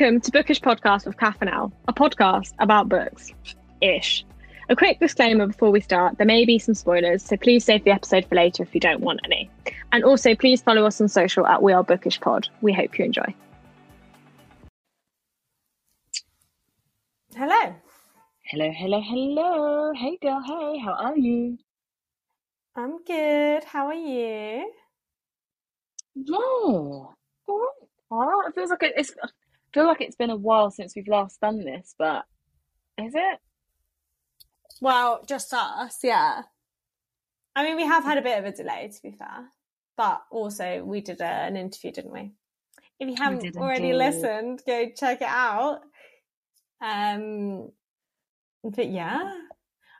Welcome to Bookish Podcast with Kath and Elle, a podcast about books. Ish. A quick disclaimer before we start there may be some spoilers, so please save the episode for later if you don't want any. And also, please follow us on social at We Are Bookish Pod. We hope you enjoy. Hello. Hello, hello, hello. Hey, girl. Hey, how are you? I'm good. How are you? Yeah. All right. All right. It feels like it's. Feel like it's been a while since we've last done this, but is it? Well, just us, yeah. I mean, we have had a bit of a delay, to be fair, but also we did a, an interview, didn't we? If you haven't already indeed. listened, go check it out. Um, but yeah,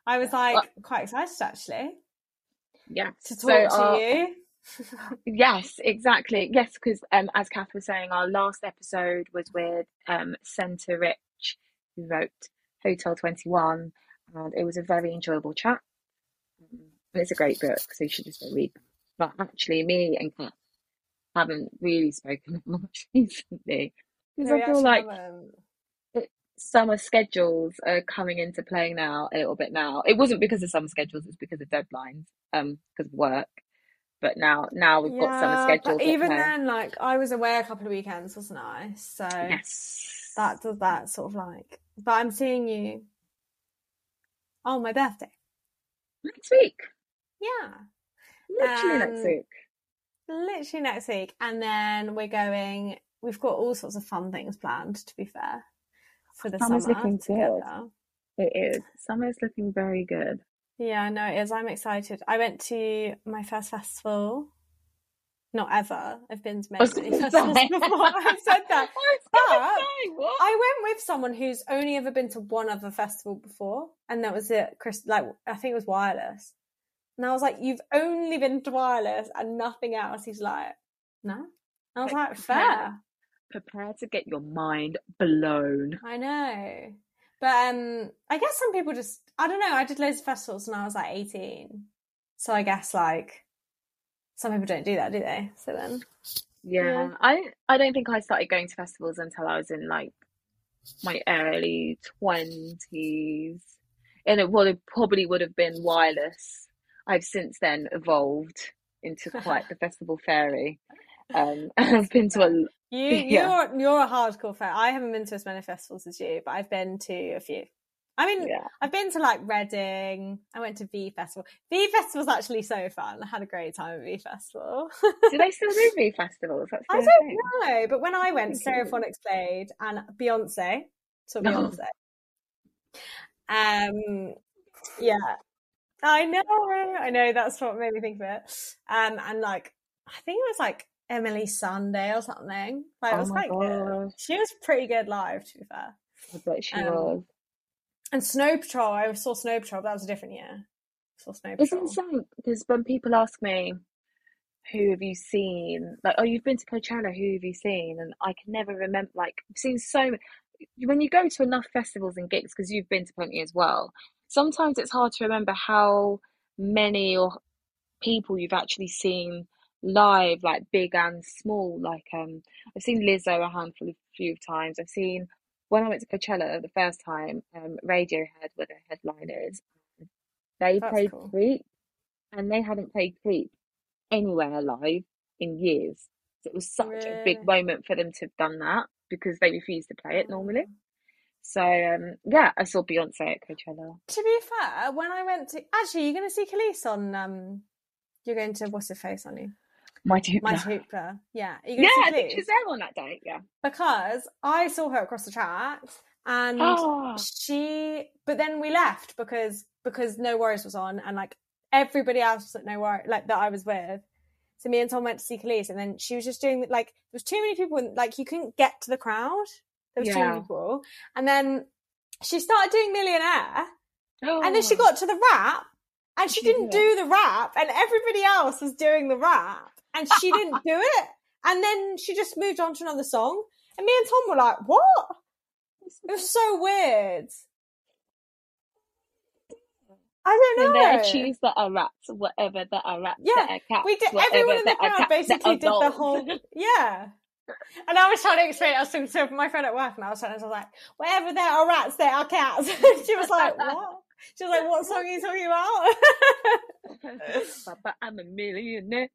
I was like Well- quite excited actually Yeah. to talk So, to you. Yes, exactly. Yes, because um, as Kath was saying, our last episode was with um, Centre Rich, who wrote Hotel 21, and it was a very enjoyable chat. Um, and it's a great book, so you should just go read. But actually, me and Kath haven't really spoken much recently because No, I feel like summer schedules are coming into play now a little bit now. It wasn't because of summer schedules, it's because of deadlines, um, because of work. But now now we've got summer Yeah, schedules. even then, like I was away a couple of weekends, wasn't I? So Yes. that does that sort of like. But I'm seeing you on my birthday. next week. Yeah, Literally next Um, week. literally next week, and then we're going. We've got all sorts of fun things planned. To be fair, for the summer. Summer's summer looking good. It is. Summer's looking very good. Yeah, no, it is. I'm excited. I went to my first festival. Not ever. I've been to many, was many gonna festivals before. I've said that. I But say. I went with someone who's only ever been to one other festival before, and that was it. Chris, like I think it was Wireless, and I was like, "You've only been to Wireless and nothing else." He's like, "No," I was Like, like, prepare. "Fair." Prepare to get your mind blown. I know, but um, I guess some people just I don't know. I did loads of festivals when I was like eighteen, so I guess like some people don't do that, do they? So then, Yeah, Yeah. I I don't think I started going to festivals until I was in like my early twenties, and it would have probably would have been wireless. I've since then evolved into quite the festival fairy. Um, and I've been to a you Yeah. you're you're a hardcore fan. I haven't been to as many festivals as you, but I've been to a few. I mean, yeah. I've been to like Reading. I went to V Festival. V Festival's actually so fun. I had a great time at V Festival. Do they still do V festivals? I don't thing. know, but when I went, it is. Stereophonics played and Beyonce. So Oh. Beyonce. Um, yeah, I know, I know. That's what made me think of it. Um, and like, I think it was like Emeli Sandé or something. Like, it Oh was my quite good. She was pretty good live, to be fair. I bet she Um, was. And Snow Patrol, I saw Snow Patrol. That was a different year. saw Snow Patrol. It's insane because when people ask me, who have you seen? Like, oh, you've been to Coachella, who have you seen? And I can never remember, like, I've seen so many. When you go to enough festivals and gigs, because you've been to plenty as well, sometimes it's hard to remember how many or people you've actually seen live, like big and small. Like, um, I've seen Lizzo a handful of few times. I've seen when I went to Coachella the first time, um, Radiohead were the headliners. They That's played cool. Creep, and they hadn't played Creep anywhere live in years. So it was such a big moment for them to have done that because they refused to play it normally. So um, yeah, I saw Beyonce at Coachella. To be fair, when I went to actually, you're going to see Kelis on. Um, you're going to what's her face on you? Mighty Hoopla. Yeah, Yeah, I think she's there on that date. Yeah. because I saw her across the tracks and Oh, she. But then we left because because NxWorries was on and like everybody else was at NxWorries like that I was with. So me and Tom went to see Kelis, and then she was just doing like there was too many people, and like you couldn't get to the crowd. There was too many people, and then she started doing Millionaire, and then she oh. got to the rap and she She did didn't do the rap and everybody else was doing the rap and she didn't do it and then she just moved on to another song and me and tom were like what it was so weird i don't And know there are cheese that are rats, whatever that are rats Yeah, that are cats. we did everyone in the crowd basically did the whole yeah And I was trying to explain. I was talking to my friend at work, and I was trying to I was like, "Wherever there are rats, there are cats." she was like, "What?" She was like, "What song are you talking about?" Papa, I'm a millionaire.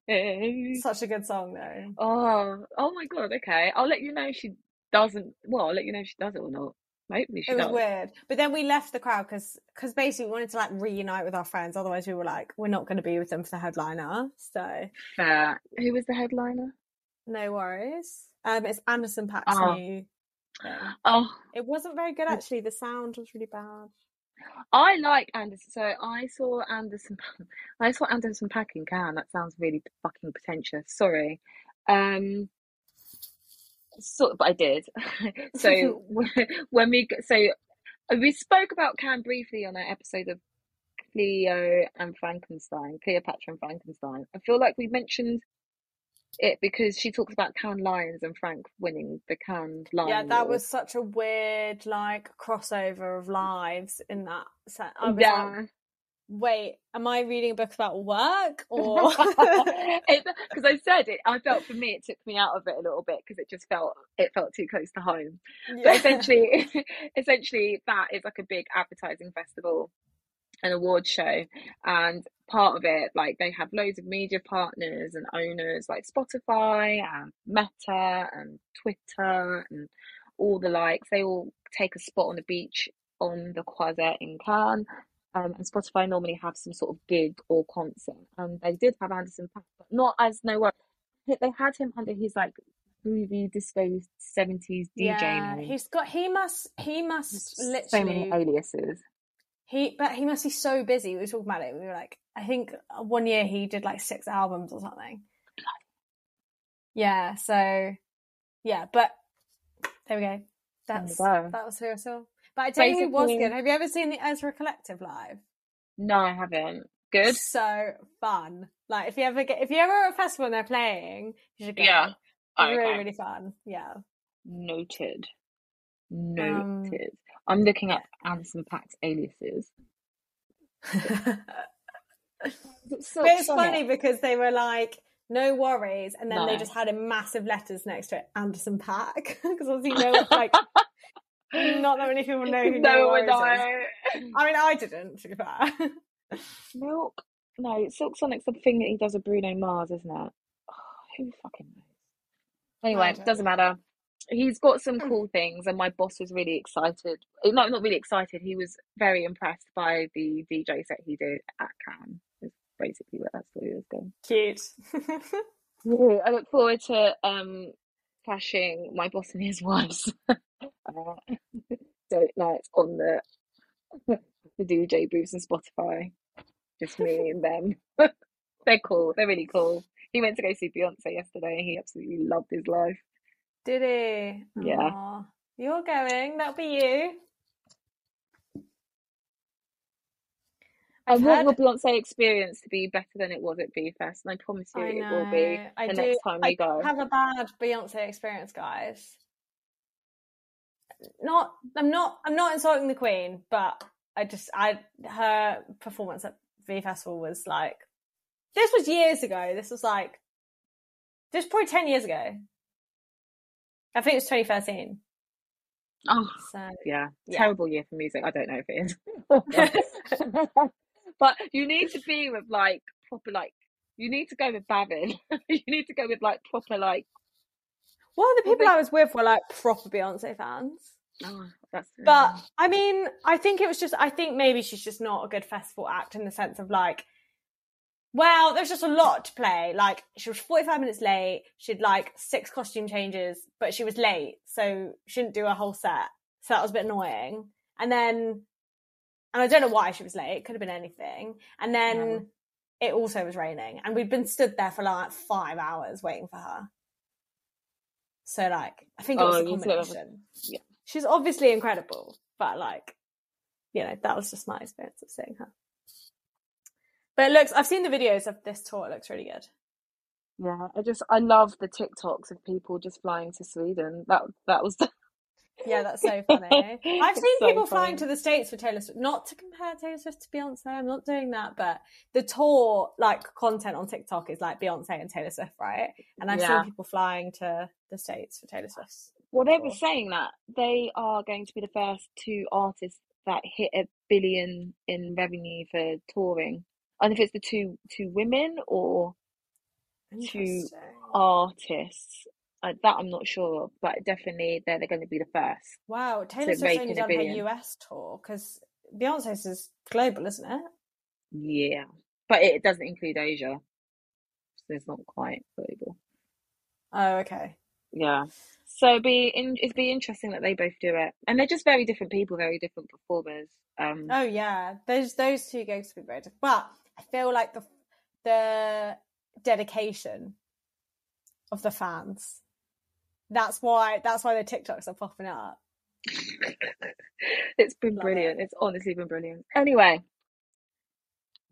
Such a good song, though. Oh, oh my god. Okay, I'll let you know if she doesn't. Well, I'll let you know if she does it or not. Hopefully she It was does. weird, but then we left the crowd because because basically we wanted to like reunite with our friends. Otherwise, we were like, we're not going to be with them for the headliner. So Fair. Who was the headliner? NxWorries. Um, it's Anderson Paak's Oh. Oh, It wasn't very good actually. The sound was really bad. I like Anderson. So I saw Anderson. I saw Anderson Paak in Cannes. That sounds really fucking pretentious. Sorry. Um. So, but I did. so when we so we spoke about Cannes briefly on an episode of Cleo and Frankenstein, Cleopatra and Frankenstein. I feel like we mentioned it because she talks about Cannes Lions and Frank winning the Cannes Lion. Yeah, that was such a weird like crossover of lives in that set. I was yeah. like, wait, am I reading a book about work or? because I said it, I felt for me it took me out of it a little bit because it just felt it felt too close to home. But essentially, essentially that is like a big advertising festival, an award show, and part of it, like they have loads of media partners and owners like Spotify and Meta and Twitter and all the likes. They all take a spot on the beach on the Croisette in Cannes. Um, and Spotify normally have some sort of gig or concert, and they did have Anderson Paak, but not as no one. They had him under his like groovy disco seventies DJ yeah, name. he's got. He must. He must literally so many aliases. He, but he must be so busy. We were talking about it. We were like, I think one year he did like six albums or something. Yeah. So, yeah. But there we go. That's that was who I saw. But I tell you who was good. Have you ever seen the Ezra Collective live? No, I haven't. Good. So fun. Like if you ever get if you ever at a festival and they're playing, you should go. Yeah. It's Okay. really really fun. Yeah. Noted. Um, Noted. I'm looking up Anderson Paak's aliases. It's But it's funny because they were like, NxWorries, and then they just had a massive letters next to it, Anderson Paak, because obviously no, like, not that many people know who No, NxWorries. I mean, I didn't. To be fair, Milk. No, Silk Sonic's the thing that he does with Bruno Mars, isn't it? Oh, who fucking knows? Anyway, doesn't matter. He's got some cool things, and my boss was really excited. eh, No, not really excited. He was very impressed by the DJ set he did at Cannes. Is basically where that story was going. cute. Yeah, I look forward to um clashing my boss and his wife's uh, so nights on the the DJ booths and Spotify. Just me and them. They're cool. They're really cool. He went to go see Beyonce yesterday and he absolutely loved his life. Did he? Yeah. Aw. You're going. That'll be you. I I've want the Beyonce experience to be better than it was at V Fest, and I promise you I it will be I the do. next time I we go. have a bad Beyonce experience, guys. Not, I'm not, I'm not insulting the Queen, but I just, I her performance at V Festival was like, this was years ago. This was like, this was probably ten years ago. I think it was 2013. Oh, So yeah, Yeah. terrible year for music. I don't know if it is. but you need to be with like proper like you need to go with Bavin. you need to go with like proper like well, the people I was with were like proper Beyonce fans. oh that's But I mean, I think it was just, I think maybe she's just not a good festival act in the sense of like, well, there's just a lot to play. Like, she was 45 minutes late. She'd like six costume changes, but she was late. So she didn't do a whole set. So that was a bit annoying. And then, and I don't know why she was late. It could have been anything. And then it also was raining. And we'd been stood there for like five hours waiting for her. So like, I think it was Oh, a you said it was- combination yeah. she's obviously incredible, but like, you know, that was just my experience of seeing her. But it looks, I've seen the videos of this tour, it looks really good. yeah, I just I love the TikToks of people just flying to Sweden. That that was the Yeah, that's so funny. I've seen so people flying to the States for Taylor Swift. Not to compare Taylor Swift to Beyonce, I'm not doing that, but the tour like content on TikTok is like Beyonce and Taylor Swift, right? And I've Yeah. seen people flying to the States for Taylor Swift. Well, they were saying that they are going to be the first two artists that hit a billion in revenue for touring. And if it's the two two women or two artists, uh, that I'm not sure of, but definitely they're, they're going to be the first. Wow, Taylor Swift's only done her. US tour because Beyonce's is global, isn't it? Yeah, but it doesn't include Asia, so it's not quite global. Oh, okay. Yeah. So it'd be in, it'd be interesting that they both do it, and they're just very different people, very different performers. Um, Oh yeah, those those two gigs would be very different. But I feel like the the dedication of the fans. That's why that's why the TikToks are popping up. it's been Love brilliant. It's honestly been brilliant. Anyway,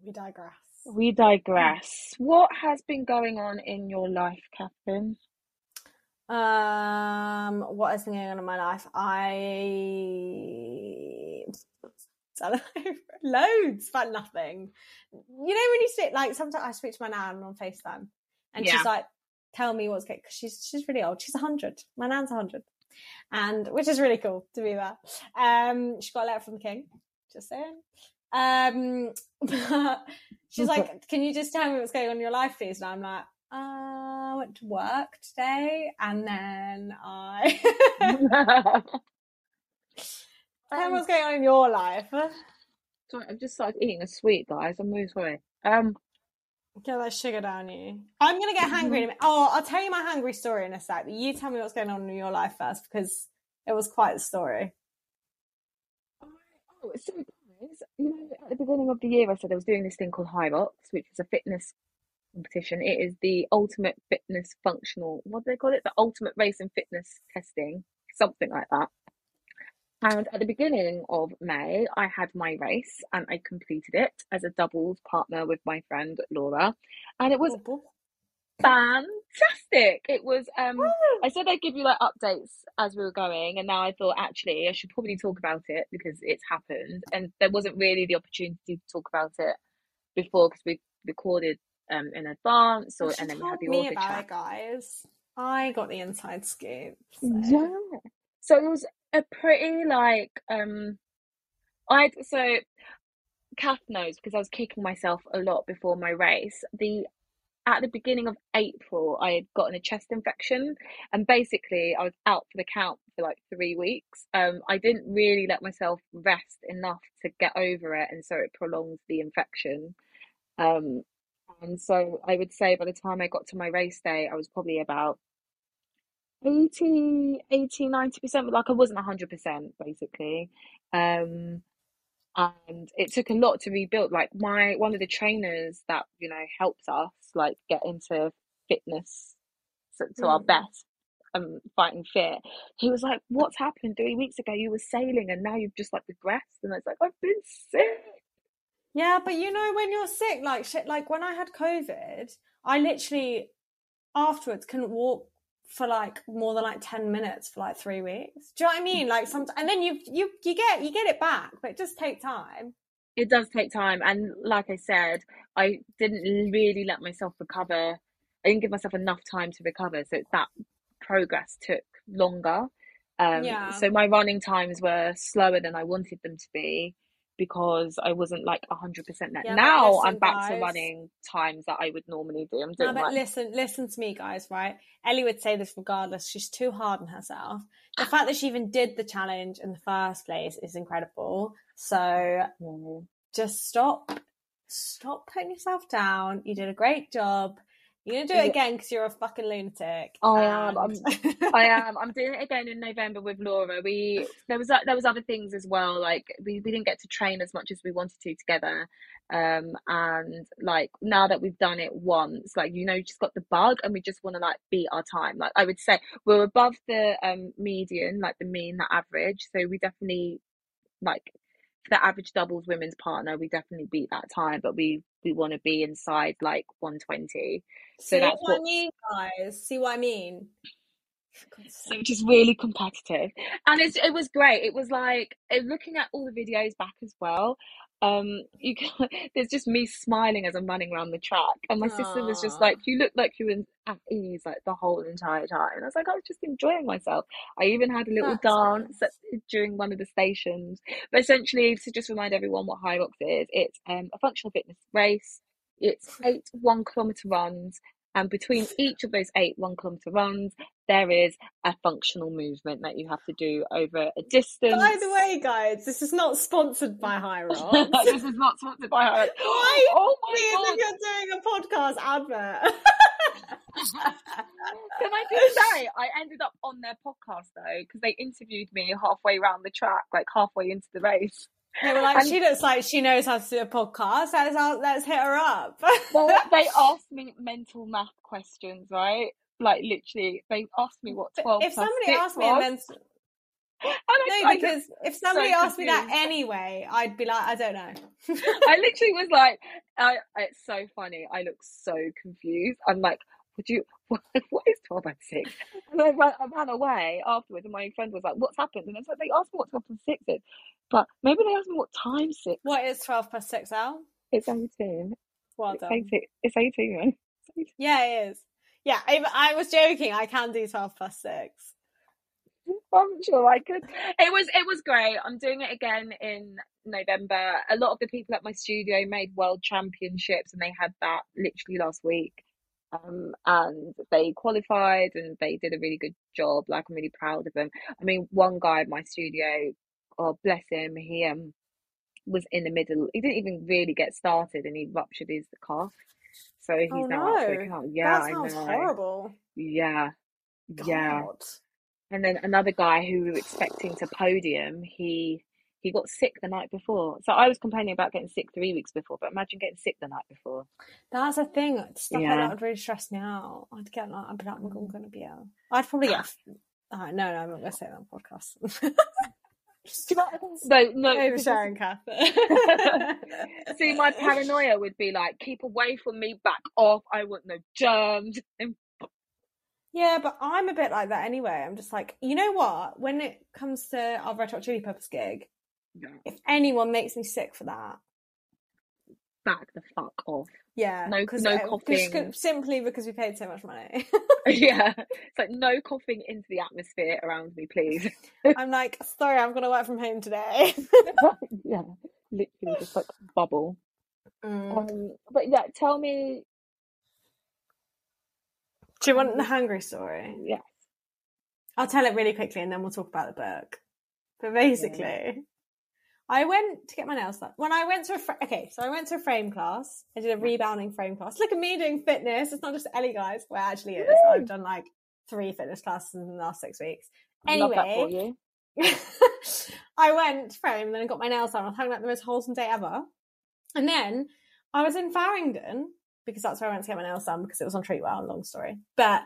We digress. we digress. What has been going on in your life, Catherine? Um, what has been going on in my life? I I don't know, loads, but nothing. You know when you sit like sometimes I speak to my nan on FaceTime, and Yeah. she's like, "Tell me what's going." Because she's she's really old. She's hundred. My nan's hundred, and which is really cool to be there. Um, she got a letter from the king. Just saying. Um, she's like, "Can you just tell me what's going on in your life, please?" And I'm like, uh, "I went to work today, and then I." Tell me Um, what's going on in your life. sorry, I've just started eating a sweet, guys. I'm really sorry. Um, Get that sugar down you. I'm gonna get hungry in a minute. Oh, I'll tell you my hungry story in a sec. But you tell me what's going on in your life first because it was quite a story. Oh, so guys, you know, at the beginning of the year, I said I was doing this thing called Hyrox, which is a fitness competition. It is the ultimate fitness functional, what do they call it? The ultimate race and fitness testing, something like that. And at the beginning of May, I had my race and I completed it as a doubles partner with my friend Laura. And it was fantastic. It was um I said I'd give you like updates as we were going, and now I thought actually I should probably talk about it because it's happened, and there wasn't really the opportunity to talk about it before because we recorded um in advance, or and then we had the author chat. it, guys. I got the inside scoop. so- Yeah. So it was a pretty like um I so Kath knows because I was kicking myself a lot before my race. The at the beginning of April, I had gotten a chest infection, and basically I was out for the count for like three weeks. Um, I didn't really let myself rest enough to get over it, and so it prolonged the infection. Um, and so I would say by the time I got to my race day, I was probably about 80, 80, 90%, like I wasn't 100% basically. Um, and it took a lot to rebuild. Like my one of the trainers that, you know, helps us like get into fitness to, to our Mm. best um fighting fit. He was like, What's happened? Three weeks ago you were sailing and now you've just like regressed and I was like, I've been sick. Yeah, but you know when you're sick, like shit, like when I had COVID, I literally afterwards couldn't walk for like more than like 10 minutes for like three weeks. Do you know what I mean? Like some and then you you you get you get it back, but it does take time. It does take time, and like I said, I didn't really let myself recover. I didn't give myself enough time to recover, so that progress took longer. Um, Yeah. so my running times were slower than I wanted them to be because I wasn't like 100% net. Yeah, now I'm listen, back to running times that I would normally do. I'm No, but like listen, listen to me, guys. Right? Ellie would say this regardless. She's too hard on herself. The fact that she even did the challenge in the first place is incredible. So Mm. just stop, stop putting yourself down. You did a great job. You're gonna do it again because you're a fucking lunatic. I am, and- I am. I'm doing it again in November with Laura. We there was there was other things as well. Like we, we didn't get to train as much as we wanted to together. Um and like now that we've done it once, like you know, just got the bug and we just want to like beat our time. Like I would say we're above the um median, like the mean, the average. So we definitely like the average doubles women's partner, we definitely beat that time, but we we want to be inside like 120. So See that's what I mean, guys. See what I mean? so which is really competitive and it's, it was great it was like looking at all the videos back as well um you can, there's just me smiling as i'm running around the track and my sister was just like you look like you were at ease like the whole entire time. And i was like i was just enjoying myself. I even had a little That's dance nice. during one of the stations. But essentially to just remind everyone what Hyrox is it's um, a functional fitness race. It's eight one kilometer runs and between each of those eight one kilometer runs there is a functional movement that you have to do over a distance By the way, guys, this is not sponsored by Hyrox. this is not sponsored by her. Why? Oh my if you're doing a podcast advert. Can I just say, I ended up on their podcast though because they interviewed me halfway around the track, like halfway into the race. They were like, And- she looks like she knows how to do a podcast. Let's, let's hit her up. Well, they asked me mental math questions, right? Like literally, they asked me what twelve if somebody asked me a was. mental, And I, no, I because if somebody asked me that anyway, I'd be like, I don't know. I literally was like, I, it's so funny. I look so confused. I'm like, would you, what, what is 12 by 6? And I ran, I ran away afterwards, and my friend was like, what's happened? And I was like, they asked me what 12 plus 6 is, but maybe they asked me what time 6 What is 12 plus 6 Elle? It's 18. Well It's done. 18. It's 18, right? It's 18. Yeah, it is. Yeah, I, I was joking. I can do 12 plus 6. I'm sure I could. It was it was great. I'm doing it again in November. A lot of the people at my studio made world championships, and they had that literally last week. Um, and they qualified, and they did a really good job. Like I'm really proud of them. I mean, one guy at my studio, oh bless him, he um was in the middle. He didn't even really get started, and he ruptured his calf. So he's Oh, now out for no. the count. Yeah, that I sounds know. horrible. Yeah, yeah. And then another guy who we were expecting to podium, he he got sick the night before. So I was complaining about getting sick three weeks before, but imagine getting sick the night before. That's a thing. Stuff like that would really stress me out. I'd get like, I'd be like, I'm mm. going to be ill. I'd probably get. Oh, no, no, I'm not going to say that on podcast. No, no. Oversharing, Kath. See, my paranoia would be like, keep away from me, back off. I want no germs. Yeah, but I'm a bit like that anyway. I'm just like, you know what? When it comes to our Red Hot Chili Peppers gig, if anyone makes me sick for that, back the fuck off. yeah, No- no 'cause- coughing. simply because we paid so much money. yeah. It's like no coughing into the atmosphere around me, please. I'm like, sorry, I'm gonna work from home today. yeah. Literally just like bubble. Mm. Um, but yeah, tell me Do you want the hungry story? yeah. I'll tell it really quickly and then we'll talk about the book. But basically, I went to get my nails done. When I went to a fra- okay, so I went to a frame class. I did a rebounding frame class. Look at me doing fitness. It's not just Ellie, guys. Well, it actually is. I've done like three fitness classes in the last six weeks. I love that for Anyway. you. I went to frame and then I got my nails done. I was having like the most wholesome day ever. And then I was in Farringdon because that's where I went to get my nails done because it was on Treatwell. Long story, but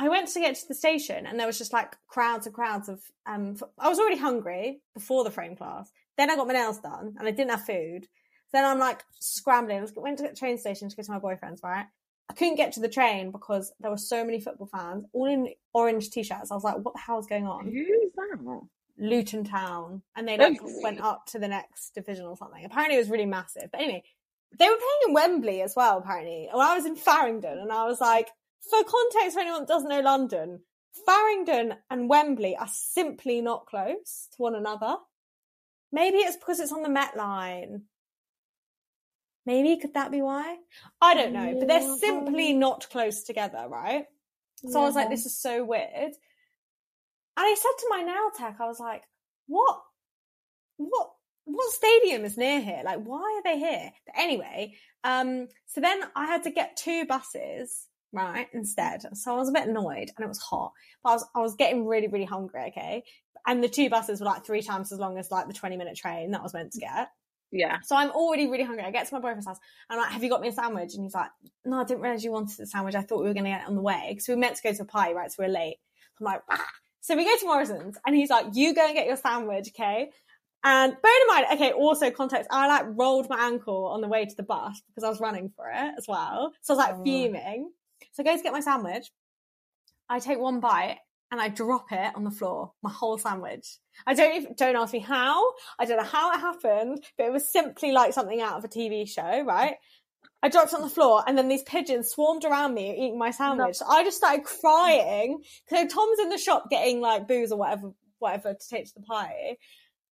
I went to get to the station and there was just like crowds and crowds of. Um, I was already hungry before the frame class. Then I got my nails done and I didn't have food. Then I'm like scrambling. I was, went to the train station to go to my boyfriend's. Right, I couldn't get to the train because there were so many football fans, all in orange t-shirts. I was like, "What the hell is going on?" Who's that? Luton Town, and they like went up to the next division or something. Apparently, it was really massive. But anyway, they were playing in Wembley as well. Apparently, well, I was in Farringdon, and I was like, for context, for anyone that doesn't know London, Farringdon and Wembley are simply not close to one another. Maybe it's because it's on the Met Line. Maybe could that be why? I don't know, but they're simply not close together, right? So I was like, this is so weird. And I said to my nail tech, I was like, what, what, what stadium is near here? Like, why are they here? But anyway, um, so then I had to get two buses, right, instead. So I was a bit annoyed and it was hot, but I was, I was getting really, really hungry, okay? And the two buses were like three times as long as like the 20 minute train that I was meant to get. Yeah. So I'm already really hungry. I get to my boyfriend's house. And I'm like, have you got me a sandwich? And he's like, no, I didn't realize you wanted a sandwich. I thought we were going to get it on the way because we were meant to go to a party, right? So we're late. I'm like, ah. so we go to Morrison's and he's like, you go and get your sandwich, okay? And bear in mind, okay, also context, I like rolled my ankle on the way to the bus because I was running for it as well. So I was like Oh. fuming. So I go to get my sandwich. I take one bite and I drop it on the floor, my whole sandwich. I don't even, don't ask me how. I don't know how it happened, but it was simply like something out of a TV show, right? I dropped it on the floor and then these pigeons swarmed around me eating my sandwich. So I just started crying because Tom's in the shop getting like booze or whatever, whatever to take to the party.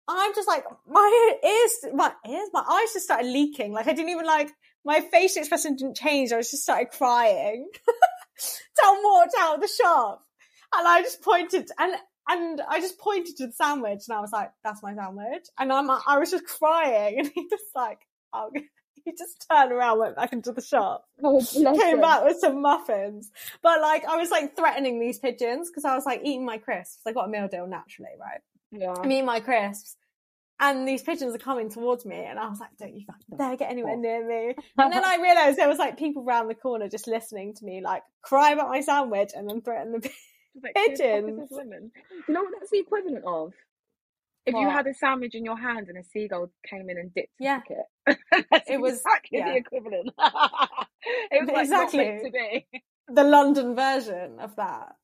I'm just like, my ears, my ears, my eyes just started leaking. Like I didn't even like, my facial expression didn't change. I was just started crying. Tom walked out of the shop and I just pointed and and I just pointed to the sandwich and I was like, that's my sandwich. And I'm I was just crying and he was like, oh he just turned around, went back into the shop, Oh, came him. back with some muffins. But like I was like threatening these pigeons because I was like eating my crisps. I got a meal deal naturally, right? Yeah. I'm eating my crisps. And these pigeons are coming towards me, and I was like, "Don't you fucking dare get anywhere near me!" And then I realised there was like people round the corner just listening to me, like cry about my sandwich and then threaten the. Pigeons. women. You know what that's the equivalent of? If you had a sandwich in your hand and a seagull came in and dipped Yeah. it. It was- exactly yeah. the equivalent. it was like not meant to be. the London version of that.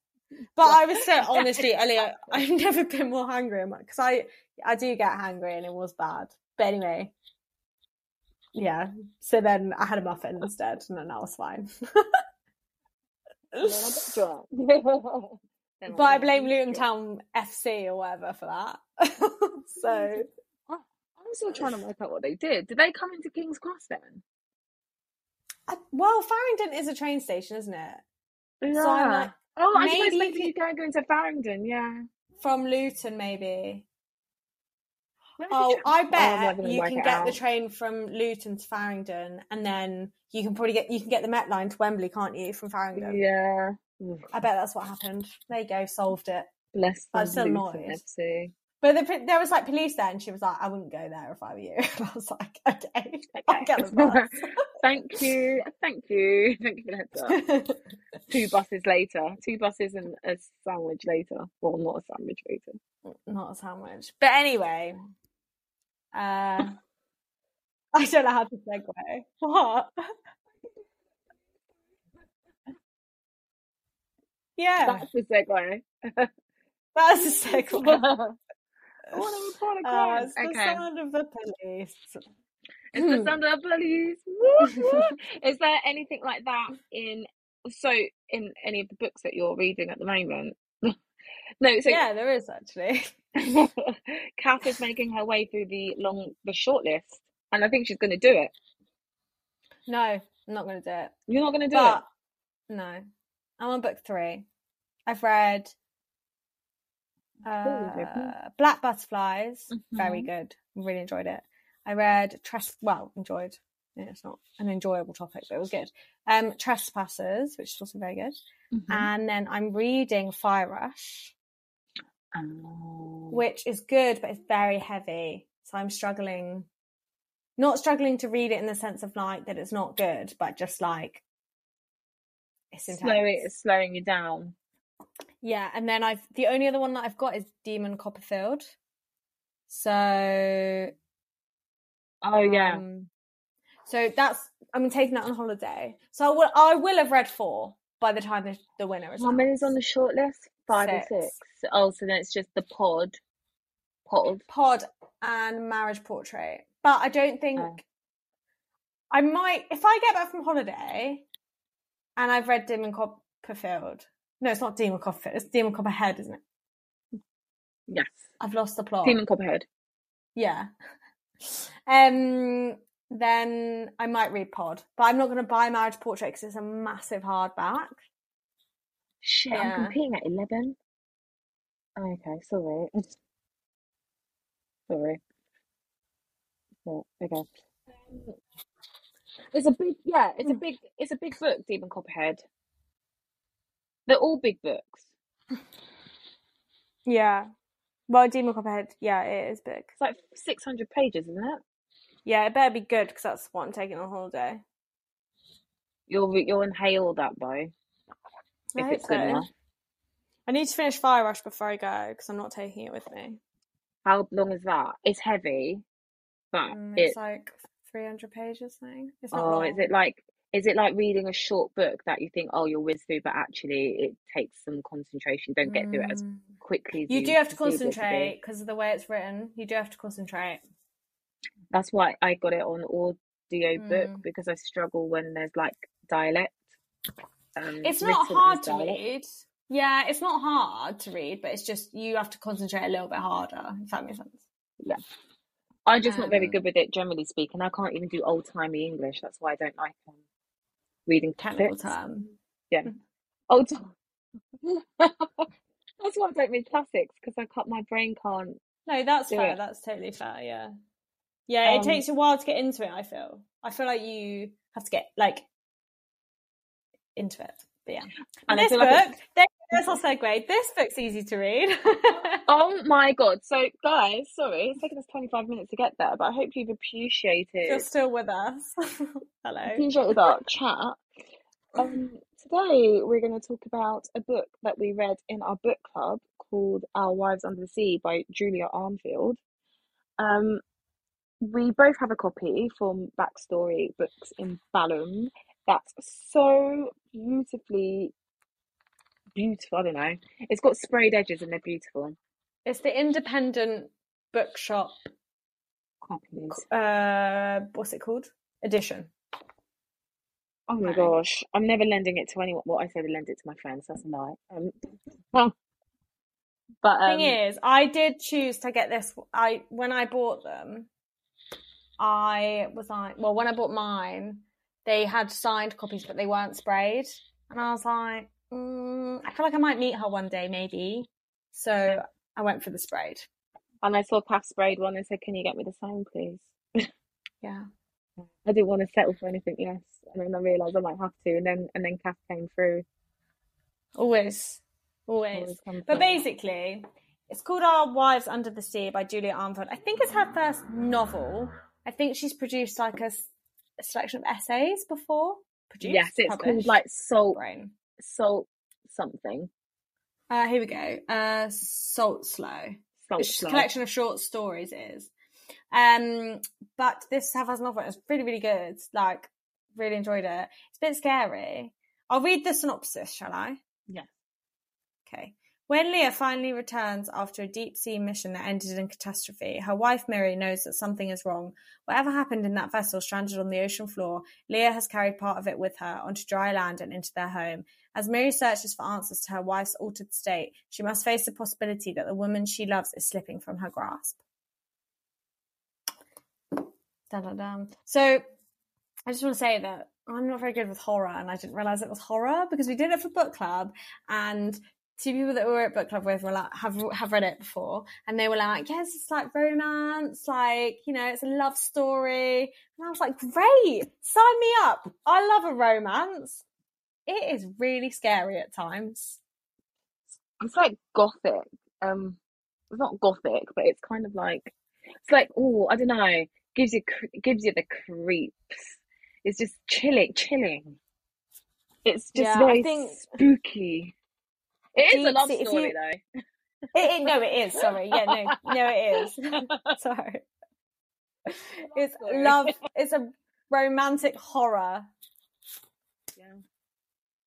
But I was so honestly, Ellie, I, I've never been more hungry because I I do get hungry and it was bad. But anyway, yeah. So then I had a muffin instead, and then that was fine. And then I got drunk. Then but I blame Luton Town FC or whatever for that. so I'm still trying to work out what they did. Did they come into King's Cross then? I, well, Farringdon is a train station, isn't it? So I'm like, oh, I suppose maybe you go going to Farringdon, yeah. from Luton, maybe. Oh, I bet gonna you can get the train from Luton to Farringdon, and then you can probably get you can get the Met line to Wembley, can't you, from Farringdon? Yeah. I bet that's what happened. There you go, solved it. Bless I'm still annoyed. FC. But the, there was like police there, and she was like, "I wouldn't go there if I were you." And I was like, "Okay, I'll get the bus." Thank you. Thank you. Thank you for the heads up. Two buses later. Two buses and a sandwich later. Well, not a sandwich later. Not a sandwich, but anyway, uh, I don't know how to segue. What? Yeah, That's the segue. that's a segue. To report a Uh, it's the okay. sound of the police. It's the sound of the police. Woo, woo. Is there anything like that in so in any of the books that you're reading at the moment? no, so yeah, there is actually. Kath is making her way through the long the short list, and I think she's going to do it. No, I'm not going to do it. You're not going to do But no, I'm on book three. I've read uh, Black Butterflies. Very Mhm. good. Really enjoyed it. I read Tres. Well, enjoyed. Yeah, it's not an enjoyable topic, but it was good. Um, Trespasses, which is also very good. it. Mhm. And then I'm reading Fire Rush, Oh. which is good, but it's very heavy. So I'm struggling. Not struggling to read it in the sense of like that it's not good, but just like it's intense. Slow it, it's slowing you down. Yeah, and then I've the only other one that I've got is Demon Copperfield. So Oh yeah. um, so that's I'm taking that on holiday. So I will I will have read four by the time the, the winner is. How many's on the short list? Five or Six. six. Oh, so then it's just the pod. Pod. Pod and Marriage Portrait, but I don't think Oh. I might if I get back from holiday and I've read Demon Copperfield. No, it's not Demon Copperfield. It's Demon Copperhead, isn't it? Yes. I've lost the plot. Demon Copperhead. Yeah. Um. Then I might read Pod, but I'm not going to buy Marriage Portrait because it's a massive hardback. Shit, Yeah. I'm competing at eleven. Okay, sorry. Sorry. Yeah, okay. It's a big, yeah, it's a hmm. big, it's a big book, Demon Copperhead. They're all big books. Yeah. Well, Demon Copperhead, yeah, it is big. It's like six hundred pages, isn't it? Yeah, it better be good because that's what I'm taking on holiday. You'll you'll inhale that though, I if it's good so. I need to finish Fire Rush before I go because I'm not taking it with me. How long is that? It's heavy, but Mm, it. it's like 300 pages thing. It's not Oh, long. is it like? Is it like reading a short book that you think, oh, you'll whiz through, but actually it takes some concentration. Don't get through it as Mm. quickly as You do have to perceive it to be. concentrate because of the way it's written. You do have to concentrate. That's why I got it on audio book Mm. because I struggle when there's like dialect. Um, It's not hard to read. Yeah, it's not hard to read, but it's just you have to concentrate a little bit harder, if that makes sense. Yeah. I'm just not very Um, good with it, generally speaking. I can't even do old timey English. That's why I don't like um, reading Technical term. Yeah. Old time. That's why I don't read classics because I cut my brain can't No, that's fair. it. That's totally fair. Yeah. Yeah, it Um, takes a while to get into it, I feel. I feel like you have to get like into it. But yeah. And I this book, like there- there's our segue. This book's easy to read. Oh my god! So, guys, sorry, it's taken us 25 minutes to get there, but I hope you've appreciated You're still with us. Hello. appreciated our chat. Um, today we're going to talk about a book that we read in our book club called Our Wives Under the Sea by Julia Armfield. Um, we both have a copy from Backstory Books in Balham that's so beautifully beautiful. I don't know. It's got sprayed edges and they're beautiful. It's the independent bookshop. Copies. Uh, what's it called? Edition. Oh my gosh, I'm never lending it to anyone. Well, I said lend it to my friends. That's a lie. Um, well, but um, Thing is, I did choose to get this. I when I bought them, I was like, well, when I bought mine, they had signed copies, but they weren't sprayed, and I was like, mm, I feel like I might meet her one day, maybe. So I went for the sprayed. and I saw Kath sprayed one and said, "Can you get me the same, please?" Yeah. I didn't want to settle for anything less, and then I realised I might have to, and then and then Kath came through. Always, always. Always But basically, it's called Our Wives Under the Sea by Julia Armfield. I think it's her first novel. I think she's produced like a, a selection of essays before. Produced, Yes, it's called like Salt Brain. Salt something. Uh, here we go. Uh, Salt Slow. Salt It's Slow. collection of short stories. is. Um, but this Savaz novel is really, really good. Like, really enjoyed it. It's a bit scary. I'll read the synopsis, shall I? Yeah. Okay. When Leah finally returns after a deep sea mission that ended in catastrophe, her wife Miri knows that something is wrong. Whatever happened in that vessel stranded on the ocean floor, Leah has carried part of it with her onto dry land and into their home. As Miri searches for answers to her wife's altered state, she must face the possibility that the woman she loves is slipping from her grasp. So, I just want to say that I'm not very good with horror, and I didn't realize it was horror because we did it for book club, and two people that we were at book club with were like, have have read it before, and they were like, "Yes, it's like romance, like you know, it's a love story," and I was like, "Great, sign me up! I love a romance." It is really scary at times. It's like gothic. Um, it's not gothic, but it's kind of like it's like oh, I don't know. Gives you gives you the creeps. It's just chilling, chilling. It's just Yeah, very think- spooky. It is a love if story you- though. It, it, no, it is. Sorry, yeah, no, no, it is. Sorry, it's love. It's a romantic horror. Yeah.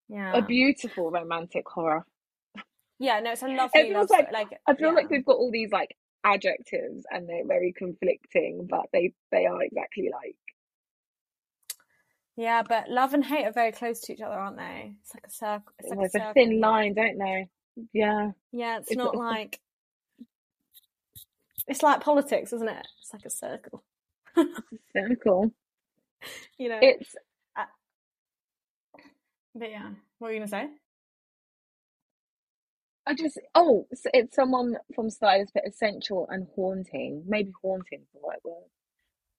Yeah, A beautiful romantic horror. yeah. No, it's a lovely feels love like- Like I feel yeah. like we've got all these like adjectives and they're very conflicting, but they they are exactly like Yeah, but love and hate are very close to each other, aren't they? It's like a circle. It's like there's a, a thin line, don't they? Yeah. Yeah, it's It's not a- like. It's like politics, isn't it? It's like a circle. Circle. You know. It's but yeah, what were you gonna say? I just oh, it's, it's someone from Stylist but essential and haunting. Maybe haunting is the right word.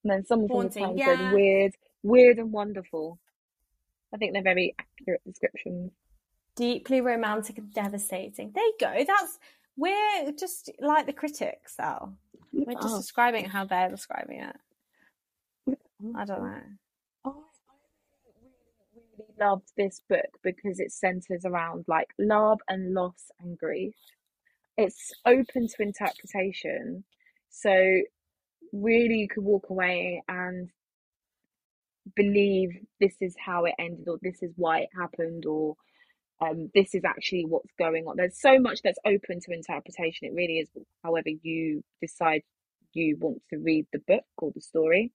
And then someone from the Haunting, time said yeah. weird, weird and wonderful. I think they're very accurate descriptions. Deeply romantic and devastating. There you go. That's we're just like the critics, though. We're just Oh, describing how they're describing it. I don't know. I, I really, really loved this book because it centers around like love and loss and grief. It's open to interpretation. So really you could walk away and believe this is how it ended or this is why it happened or um, this is actually what's going on. There's so much that's open to interpretation. It really is however you decide you want to read the book or the story.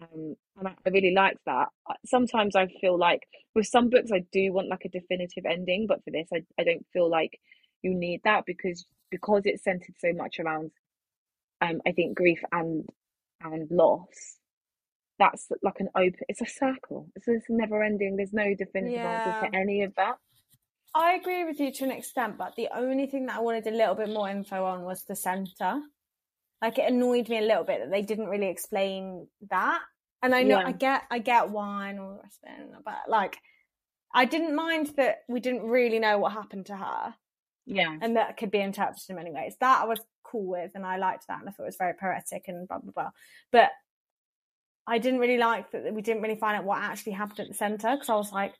Um, and I, I really like that. Sometimes I feel like with some books I do want like a definitive ending, but for this I, I don't feel like you need that because because it's centered so much around um I think grief and and loss. That's like an open. It's a circle. It's, it's never ending. There's no definitive answer Yeah. to any of that. I agree with you to an extent, but the only thing that I wanted a little bit more info on was the centre. Like it annoyed me a little bit that they didn't really explain that. And I know Yeah. I get I get why and all the rest of it, but like I didn't mind that we didn't really know what happened to her Yeah. and that could be interpreted in many ways. That I was cool with and I liked that and I thought it was very poetic and blah blah blah. But I didn't really like that we didn't really find out what actually happened at the centre because I was like,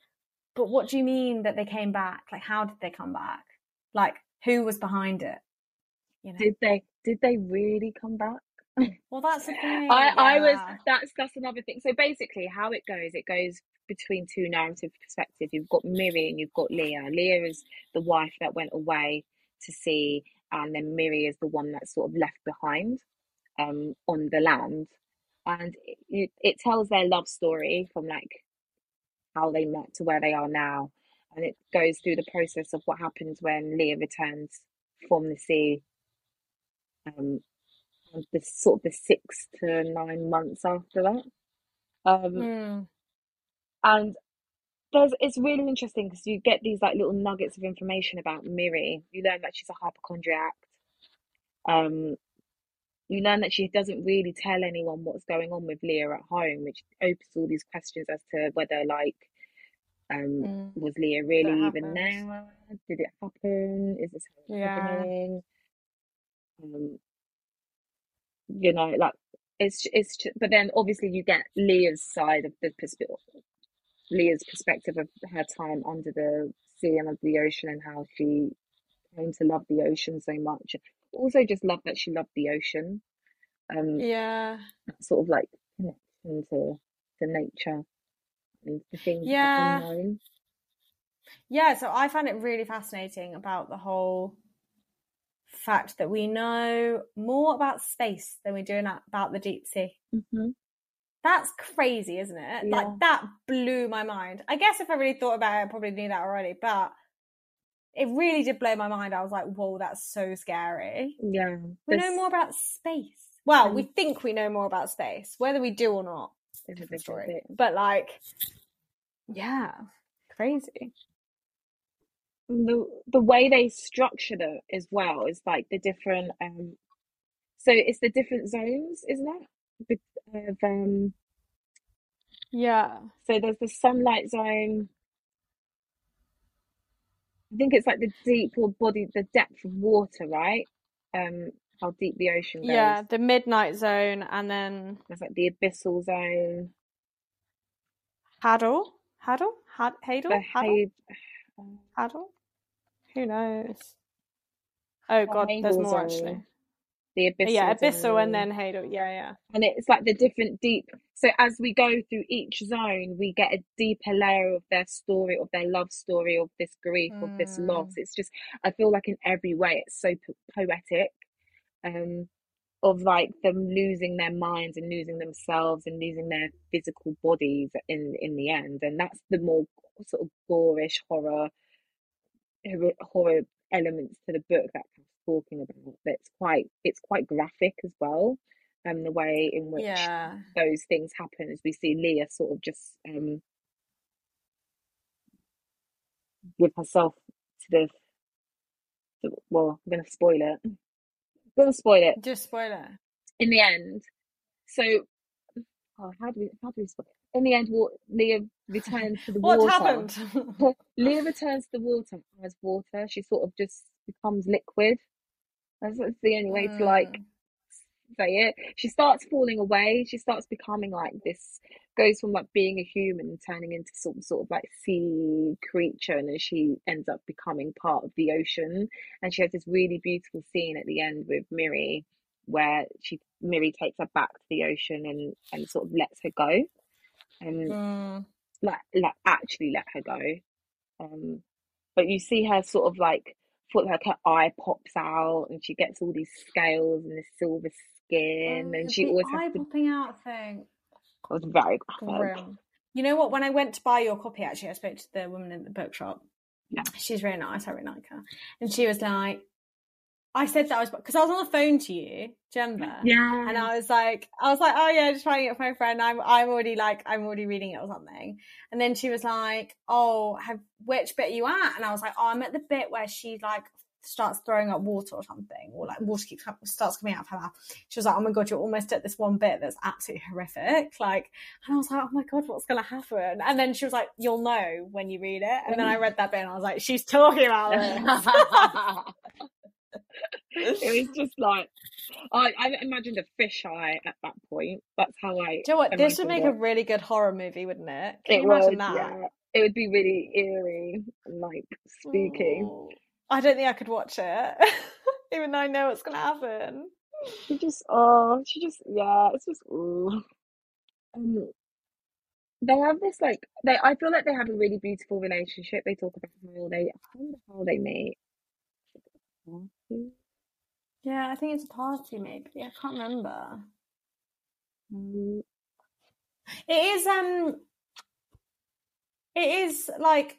but what do you mean that they came back? Like, how did they come back? Like, who was behind it? You know. Did they did they really come back? well, that's the thing. I, I was that's that's another thing. So basically how it goes, it goes between two narrative perspectives. You've got Miri and you've got Leah. Leah is the wife that went away to sea, and then Miri is the one that's sort of left behind um on the land. And it, it, tells their love story from like how they met to where they are now. And it goes through the process of what happens when Leah returns from the sea um, and the sort of the six to nine months after that. Um, Mm. and there's it's really interesting because you get these like little nuggets of information about Miri. You learn that she's a hypochondriac. Um, you learn that she doesn't really tell anyone what's going on with Leah at home, which opens all these questions as to whether like um Mm. was Leah really even there? Did it happen? Is this Yeah. happening? Um, you know, like it's it's but then obviously you get Leah's side of the perspective, Leah's perspective of her time under the sea and of the ocean and how she came to love the ocean so much. Also, just love that she loved the ocean. Um, Yeah. that sort of like connection to to nature and the things Yeah. unknown. Yeah. So I found it really fascinating about the whole fact that we know more about space than we do about the deep sea. hmm That's crazy, isn't it? Yeah. Like that blew my mind. I guess if I really thought about it, I probably knew that already, but it really did blow my mind. I was like, whoa, that's so scary. Yeah, We know more about space. Well, we Um, think we know more about space. Whether we do or not, different story. bit. But like, yeah, crazy. the the way they structured it as well is like the different um so it's the different zones isn't it of um Yeah. so there's the sunlight zone I think it's like the deep or body the depth of water right um how deep the ocean goes Yeah, the midnight zone and then there's like the abyssal zone Haddle. Haddle? Had Hadle? the Haddle? Haddle? Who knows? Oh god, there's more zone actually. The abyssal Yeah, Abyssal zone and then Hadle. Yeah, yeah. and it's like the different deep so as we go through each zone we get a deeper layer of their story of their love story of this grief of this loss Mm. it's just i feel like in every way it's so po- poetic um of like them losing their minds and losing themselves and losing their physical bodies in in the end and that's the more sort of gorish horror horror elements to the book that talking about that's quite it's quite graphic as well um the way in which Yeah. those things happen as we see Leah sort of just um give herself to the to, well I'm gonna spoil it I'm gonna spoil it Just spoiler. in the end so oh how do we how do we spoil it in the end what Leah returns to the What water What happened? Leah returns to the water as water she sort of just becomes liquid that's, that's the only way to like Mm. say it. She starts falling away. She starts becoming like this, goes from like being a human turning into some sort of like sea creature, and then she ends up becoming part of the ocean. And she has this really beautiful scene at the end with Miri, where she Miri takes her back to the ocean and and sort of lets her go. and Mm. like like actually let her go. Um, but you see her sort of like for like her eye pops out and she gets all these scales and this silver skin Oh, and she always eye has to. popping out thing. It was very. Grim. You know what? When I went to buy your copy, actually, I spoke to the woman in the bookshop. Yeah. She's really nice. I really like her. And she was like, I said that I was because I was on the phone to you, remember? Yeah. And I was like, I was like, oh yeah, just trying it for my friend. I'm, I'm already like, I'm already reading it or something. And then she was like, oh, have which bit are you at? And I was like, oh, I'm at the bit where she like starts throwing up water or something, or like water keeps starts coming out of her mouth. She was like, oh my god, you're almost at this one bit that's absolutely horrific. Like, and I was like, oh my god, what's gonna happen? And then she was like, you'll know when you read it. And then I mm. read that bit and I was like, she's talking about this. it was just like I, I imagined a fisheye at that point. That's how I. Do you know what? This would make imagined a really good horror movie, wouldn't it? it. Can It you imagine would, that? yeah. It would be really eerie and like spooky. I don't think I could watch it, even though I know what's going to happen. She just, oh, she just, yeah, it's just, ooh. Um, they have this like, they. I feel like they have a really beautiful relationship. They talk about how they, I wonder how they meet. Yeah, I think it's a party, maybe. I can't remember. Um, It is. Um, it is like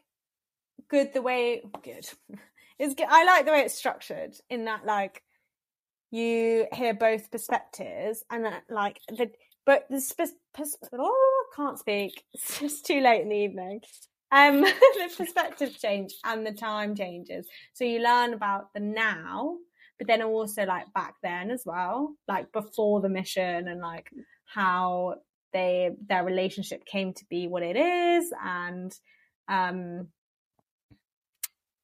good the way good. It's good. I like the way it's structured in that like you hear both perspectives and that like the but the spe- pers- oh I can't speak. It's just too late in the evening. Um, the perspective change and the time changes, so you learn about the now, but then also like back then as well, like before the mission and like how they their relationship came to be what it is and um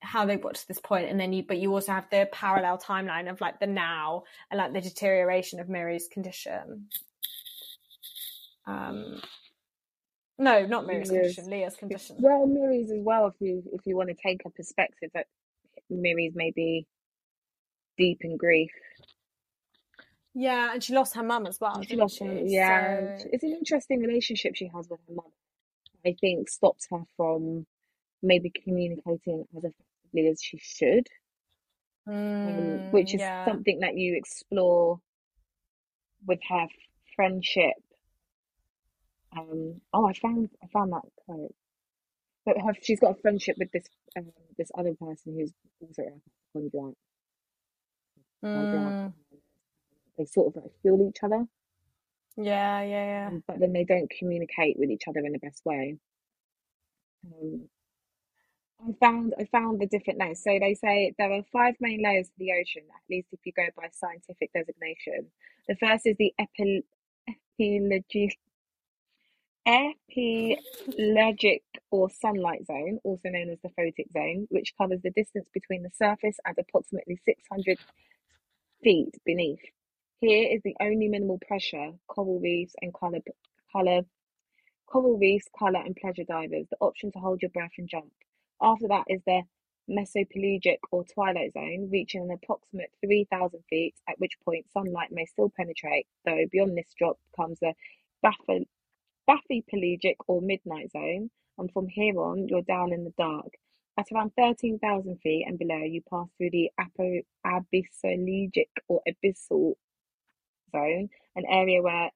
how they got to this point. And then you but you also have the parallel timeline of like the now and like the deterioration of Miri's condition. Um no not Miri's Leah's- condition Leah's condition. Well, Miri's as well. If you if you want to take a perspective that Miri's maybe deep in grief. yeah and she lost her mum as well She lost she? her, yeah. So- It's an interesting relationship she has with her mum. I think stops her from maybe communicating as effectively as she should, um, Mm, which is yeah. something that you explore with her friendship. Um, oh, I found I found that quote. But her, she's got a friendship with this um, this other person who's also a hypochondriac. Mm, They sort of like feel each other, yeah yeah yeah um, but then they don't communicate with each other in the best way. Um, I found I found the different layers. So they say there are five main layers of the ocean, at least if you go by scientific designation. The first is the epi epilogi epilogic or sunlight zone, also known as the photic zone, which covers the distance between the surface and approximately 600 feet beneath. Here is the only minimal pressure, coral reefs and color, color, coral reefs, color and pleasure divers, the option to hold your breath and jump. After that is the mesopelagic or twilight zone, reaching an approximate 3,000 feet, at which point sunlight may still penetrate, though beyond this drop comes the bathy, bathypelagic or midnight zone, and from here on you're down in the dark. At around 13,000 feet and below, you pass through the apo, abyssologic or abyssal zone, an area where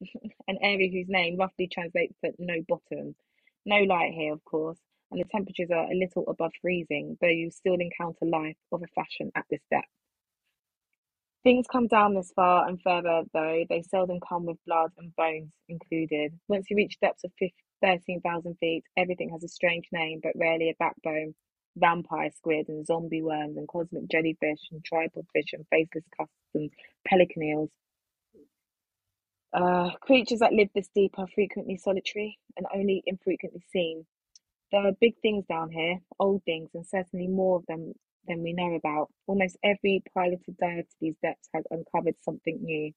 an area whose name roughly translates to no bottom. No light here, of course, and the temperatures are a little above freezing, though you still encounter life of a fashion at this depth. Things come down this far and further, though they seldom come with blood and bones included. Once you reach depths of 15 13,000 feet, everything has a strange name, but rarely a backbone. Vampire squid and zombie worms and cosmic jellyfish and tripod fish and faceless cusks and pelican eels. Uh, creatures that live this deep are frequently solitary and only infrequently seen. There are big things down here, old things, and certainly more of them than we know about. Almost every piloted dive to these depths has uncovered something new.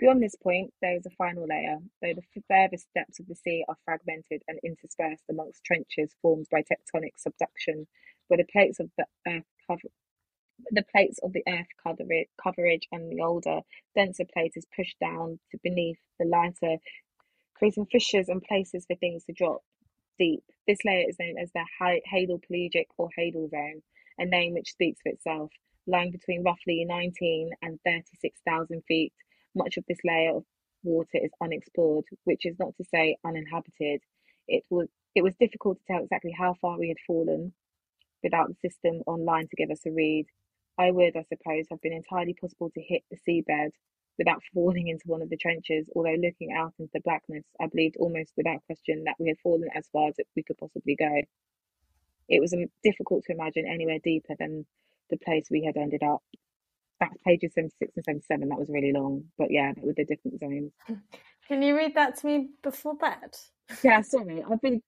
Beyond this point, there is a final layer, though the furthest depths of the sea are fragmented and interspersed amongst trenches formed by tectonic subduction, where the plates of the earth cover the plates of the earth coverage, coverage and the older, denser plate is pushed down to beneath the lighter creating fissures and places for things to drop deep. This layer is known as the Hadal Pelagic or Hadal Zone, a name which speaks for itself, lying between roughly 19 and 36,000 feet. Much of this layer of water is unexplored, which is not to say uninhabited. It was it was difficult to tell exactly how far we had fallen without the system online to give us a read. I would, I suppose, have been entirely possible to hit the seabed without falling into one of the trenches, although looking out into the blackness, I believed almost without question that we had fallen as far as we could possibly go. It was um, difficult to imagine anywhere deeper than the place we had ended up. That's pages 76 and 77. That was really long, but yeah, with the different zones. Can you read that to me before bed? Yeah, sorry. I've been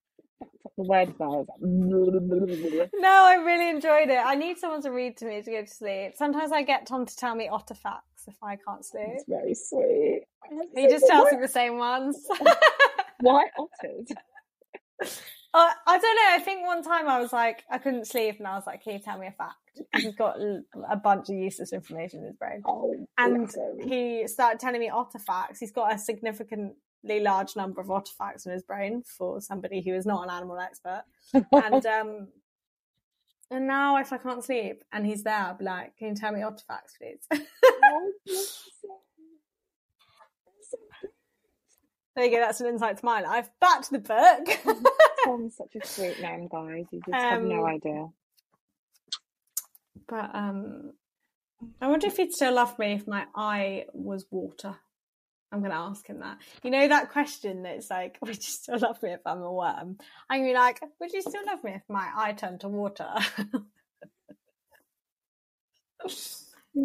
the word no, I really enjoyed it. I need someone to read to me to go to sleep. Sometimes I get Tom to tell me otter facts if I can't sleep. It's very sweet. He just tells me the same ones. Why otters? Uh, I don't know. I think one time I was like, I couldn't sleep, and I was like, "Can you tell me a fact?" He's got a bunch of useless information in his brain, oh, and he started telling me otter facts. He's got a significantly large number of artifacts in his brain for somebody who is not an animal expert. and um and now if I can't sleep and he's there, I'll be like, Can you tell me artifacts, please? there you go, that's an insight to my life. Back to the book. Tom's such a sweet name, guys. You just um, have no um, idea. But um I wonder if he'd still love me if my eye was water. I'm going to ask him that. You know that question that's like, would you still love me if I'm a worm? I'm going to be like, would you still love me if my eye turned to water?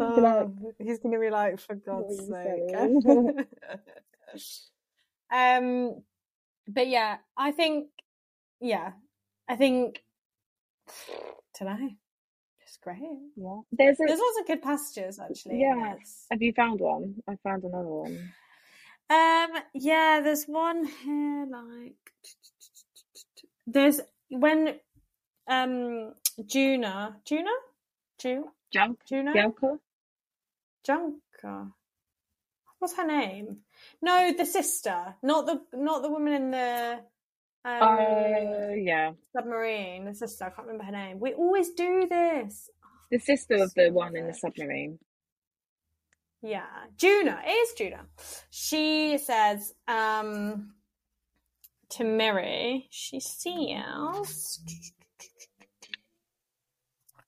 oh, he's going to be like, for God's sake. Um, but yeah, I think, yeah, I think today. It's great. Yeah. There's, a, There's lots of good passages actually. Yeah. Have you found one? I found another one. Um, yeah, there's one here like there's when um Juna Juna June Junk Juna Jelka Junka what's her name? No, the sister, not the not the woman in the um, uh, yeah submarine. The sister, I can't remember her name. We always do this. The sister of the one in the submarine. Yeah, Juna. It is Juna. She says um, to Miri, she sees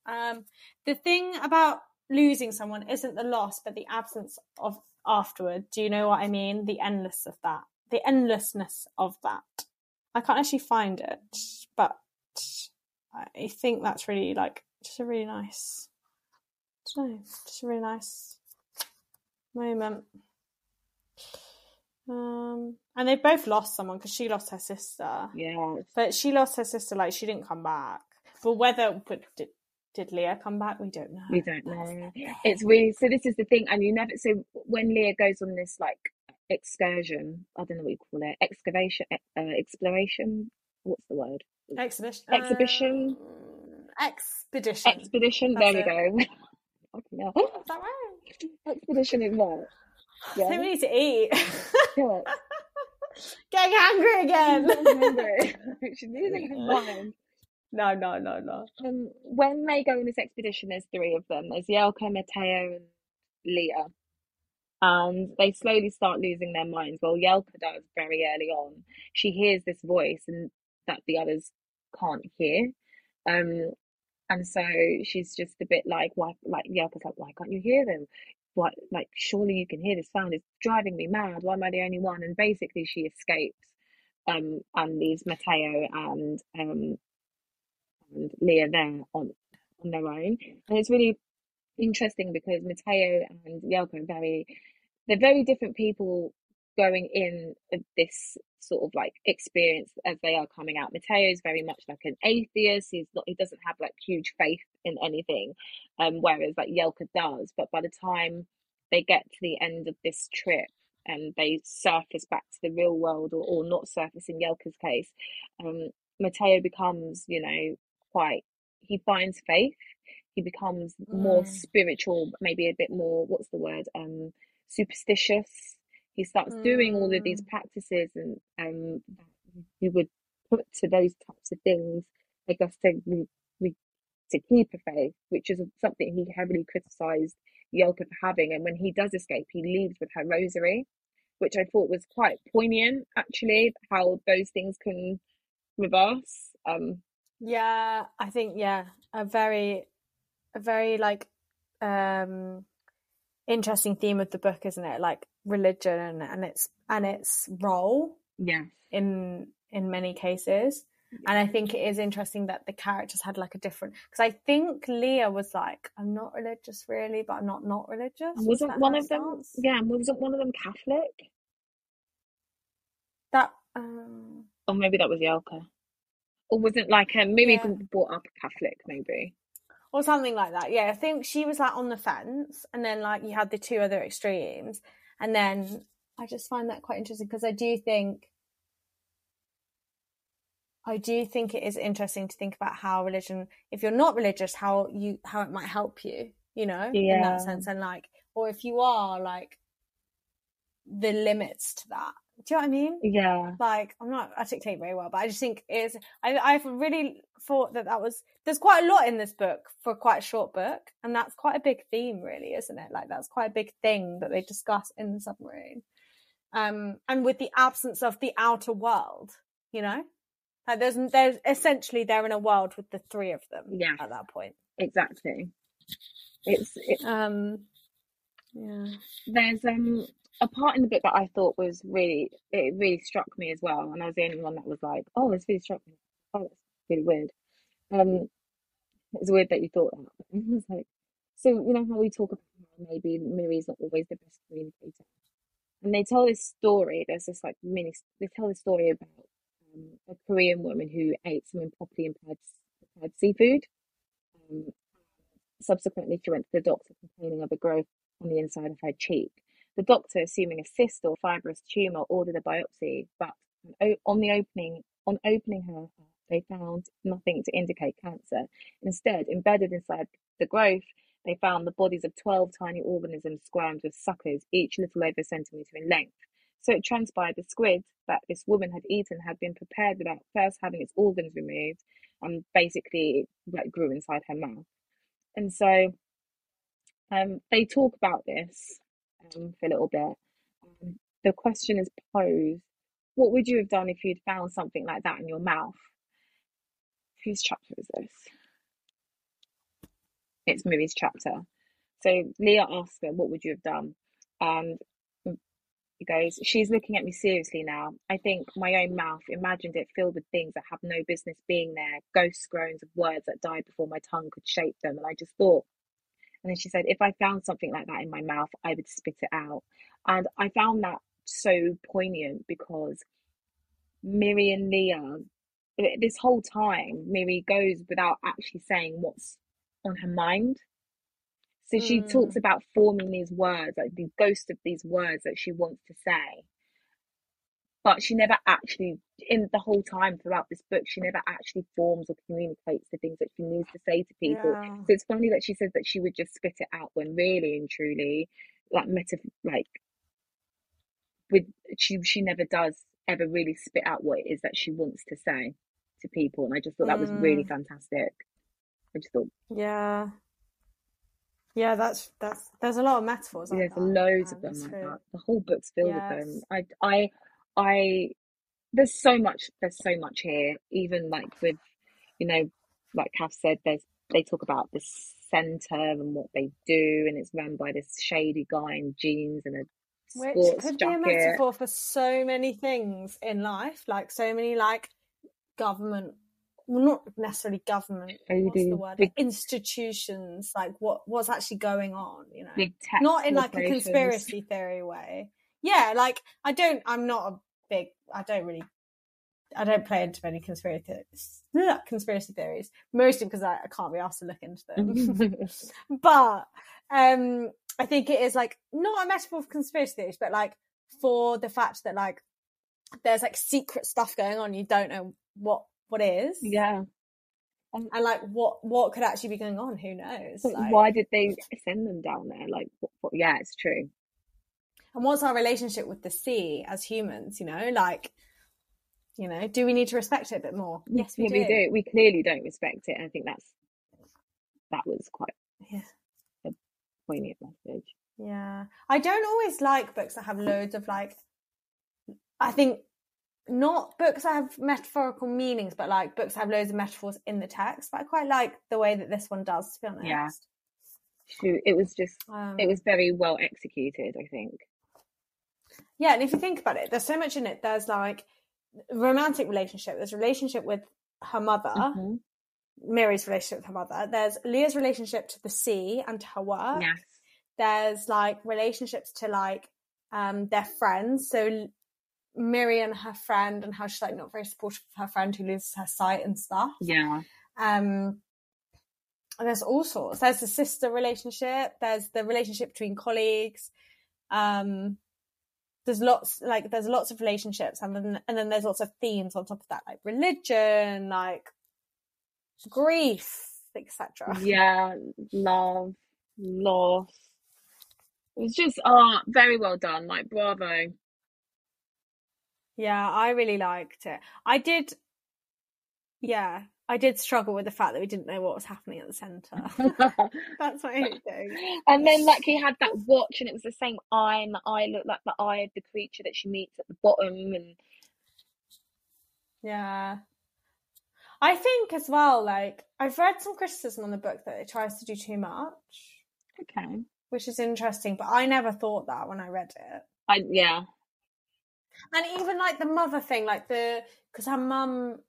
um, the thing about losing someone isn't the loss, but the absence of afterward. Do you know what I mean? The endless of that, the endlessness of that. I can't actually find it, but I think that's really like just a really nice. I don't know, just a really nice moment. Um, and they both lost someone because she lost her sister. Yeah, but she lost her sister. Like she didn't come back. But whether but did Leah come back? We don't know. We don't know. It's weird. So this is the thing, and you never. So when Leah goes on this like excursion, I don't know what you call it, excavation, uh, exploration. What's the word? Exhibition. Exhibition. Uh, expedition. Expedition. That's there we go. Fucking hell. Is that right? Expedition is what? Yeah. So we need to eat. Getting hungry again. hungry. She's losing her mind. No, no, no, no. Um, when they go on this expedition, there's three of them. There's Yelka, Matteo, and Leah. And they slowly start losing their minds. Well, Yelka does very early on. She hears this voice and that the others can't hear. Um, and so she's just a bit like, why, like, Yelka's like, why can't you hear them? What, like, surely you can hear this sound. It's driving me mad. Why am I the only one? And basically, she escapes um, and leaves Matteo and um, and Leah there on on their own. And it's really interesting because Matteo and Yelka are very, they're very different people going in this sort of like experience as they are coming out. Matteo is very much like an atheist. He's not. He doesn't have like huge faith in anything, um, whereas like Yelka does. But by the time they get to the end of this trip and they surface back to the real world, or, or not surface in Yelka's case, um, Matteo becomes, you know, quite. He finds faith. He becomes more mm. spiritual, maybe a bit more. What's the word? Um, superstitious he starts doing all of these Mm. practices and um he would put to those types of things I guess to to keep a faith which is something he heavily criticized Yelka for having and when he does escape he leaves with her rosary which I thought was quite poignant actually how those things can reverse um Yeah, I think yeah, a very a very like um interesting theme of the book, isn't it? Like religion and its and its role yeah in in many cases. And I think it is interesting that the characters had like a different because I think Leah was like, I'm not religious really, but I'm not not religious. and Was wasn't that one of them yeah wasn't one of them Catholic That um or maybe that was Yelka or wasn't like um, maybe yeah. brought up Catholic maybe or something like that. Yeah, I think she was like on the fence, and then like you had the two other extremes, and then I just find that quite interesting because I do think, I do think it is interesting to think about how religion, if you're not religious, how you how it might help you, you know, in that sense, and like, or if you are like the limits to that. Do you know what I mean? yeah like I'm not articulating very well, but I just think it's I I've really thought that that was there's quite a lot in this book for quite a short book, and that's quite a big theme, really, isn't it? Like that's quite a big thing that they discuss in the submarine, um, and with the absence of the outer world, you know, like there's there's essentially they're in a world with the three of them yes at that point. exactly it's it, Um, yeah, there's um a part in the book that I thought was really it really struck me as well and I was the only one that was like oh this really struck me. Oh that's really weird. Um it's weird that you thought that. Like so you know how we talk about maybe Miri's not always the best communicator? And they tell this story there's this like mini they tell this story about um, a Korean woman who ate some improperly prepared, prepared seafood. Um, subsequently she went to the doctor complaining of a growth on the inside of her cheek the doctor, assuming a cyst or fibrous tumor, ordered a biopsy, but on the opening on opening her, they found nothing to indicate cancer. Instead, embedded inside the growth, they found the bodies of 12 tiny organisms squirmed with suckers, each little over a centimetre in length. So it transpired the squid that this woman had eaten had been prepared without first having its organs removed, and basically like, grew inside her mouth. And so um, they talk about this um, for a little bit. Um, the question is posed what would you have done if you'd found something like that in your mouth? Whose chapter is this? It's Miri's chapter. So Leah asks her, What would you have done? And he goes, She's looking at me seriously now. I think my own mouth imagined it filled with things that have no business being there, ghost groans of words that died before my tongue could shape them. And I just thought, and then she said, if I found something like that in my mouth, I would spit it out. And I found that so poignant because Miri and Leah, eh, this whole time, Miri goes without actually saying what's on her mind. So she talks Mm. about forming these words, like the ghost of these words that she wants to say. But she never actually, in the whole time throughout this book, she never actually forms or communicates the things that she needs to say to people. yeah, So it's funny that she says that she would just spit it out when really and truly, like meta, like with she she never does ever really spit out what it is that she wants to say to people, and I just thought that was really Mm. fantastic. I just thought yeah, yeah. That's that's there's a lot of metaphors like there's that. loads of Um, them like that. The whole book's filled with them. I I I there's so much there's so much here. Even like with you know, like Kath said, there's they talk about the centre and what they do, and it's run by this shady guy in jeans and a Which sports could be a metaphor for so many things in life, like so many like government, well, not necessarily government. What's the word? big institutions, like what what's actually going on, you know? big tech Not in like a conspiracy theory way. Yeah, like I don't. I'm not a big. I don't really. I don't play into many conspiracy theories, conspiracy theories, mostly because I, I can't be asked to look into them. but um I think it is like not a metaphor for conspiracy theories, but like for the fact that like there's like secret stuff going on you don't know what what is yeah. And and like what what could actually be going on who knows like why did they send them down there? Like, what, what, yeah, it's true. And what's our relationship with the sea as humans? You know, like, you know, do we need to respect it a bit more? Yes, we, Yeah, do. we do. We clearly don't respect it. And I think that's that was quite Yeah. a poignant message. Yeah. I don't always like books that have loads of like I think not books that have metaphorical meanings, but like books that have loads of metaphors in the text. But I quite like the way that this one does, to be honest. Yeah. Shoot, It was just Um, it was very well executed, I think. Yeah, and if you think about it, there's so much in it. There's like romantic relationship, there's relationship with her mother, Mhm. Miri's relationship with her mother. There's Leah's relationship to the sea and to her work. Yes. there's like relationships to like um their friends so Miri and her friend and how she's like not very supportive of her friend who loses her sight and stuff Yeah. um there's all sorts there's the sister relationship there's the relationship between colleagues um there's lots like there's lots of relationships and then and then there's lots of themes on top of that like religion like grief etc Yeah. Love, loss. It was just uh very well done. Like bravo. Yeah, I really liked it. I did, yeah, I did struggle with the fact that we didn't know what was happening at the centre. That's my only thing. And then like he had that watch and it was the same eye and the eye looked like the eye of the creature that she meets at the bottom and Yeah. I think as well, like, I've read some criticism on the book that it tries to do too much, okay. which is interesting, but I never thought that when I read it. I yeah. And even like the mother thing, like the, because her mum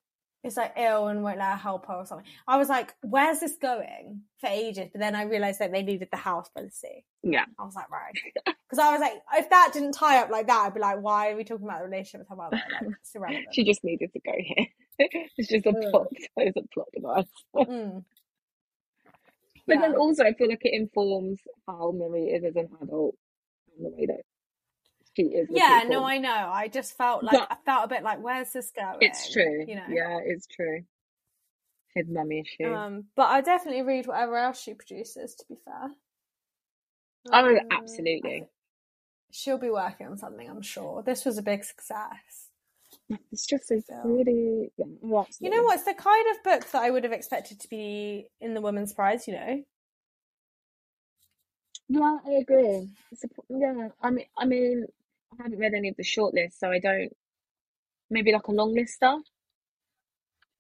is like ill and won't let her help her or something. I was like, where's this going for ages? But then I realised that they needed the house by the sea. Yeah. I was like, right. Because I was like, if that didn't tie up like that, I'd be like, why are we talking about the relationship with her mother? Like, it's irrelevant. She just needed to go here. it's just a plot it's a plot device. Mm. But then also I feel like it informs how Miri is as an adult and the way that she is. Yeah, people. no, I know. I just felt like, But- I felt a bit like, where's this going? It's true. You know? Yeah, it's true. His mummy issue. Um, but I definitely read whatever else she produces, to be fair. oh, Um, absolutely. She'll be working on something, I'm sure. This was a big success. It's just so pretty. Yeah, You know what? It's the kind of book that I would have expected to be in the Women's Prize, you know? Yeah, I agree. It's a, yeah, I mean, I mean, I haven't read any of the shortlists, so I don't. Maybe like a long list stuff.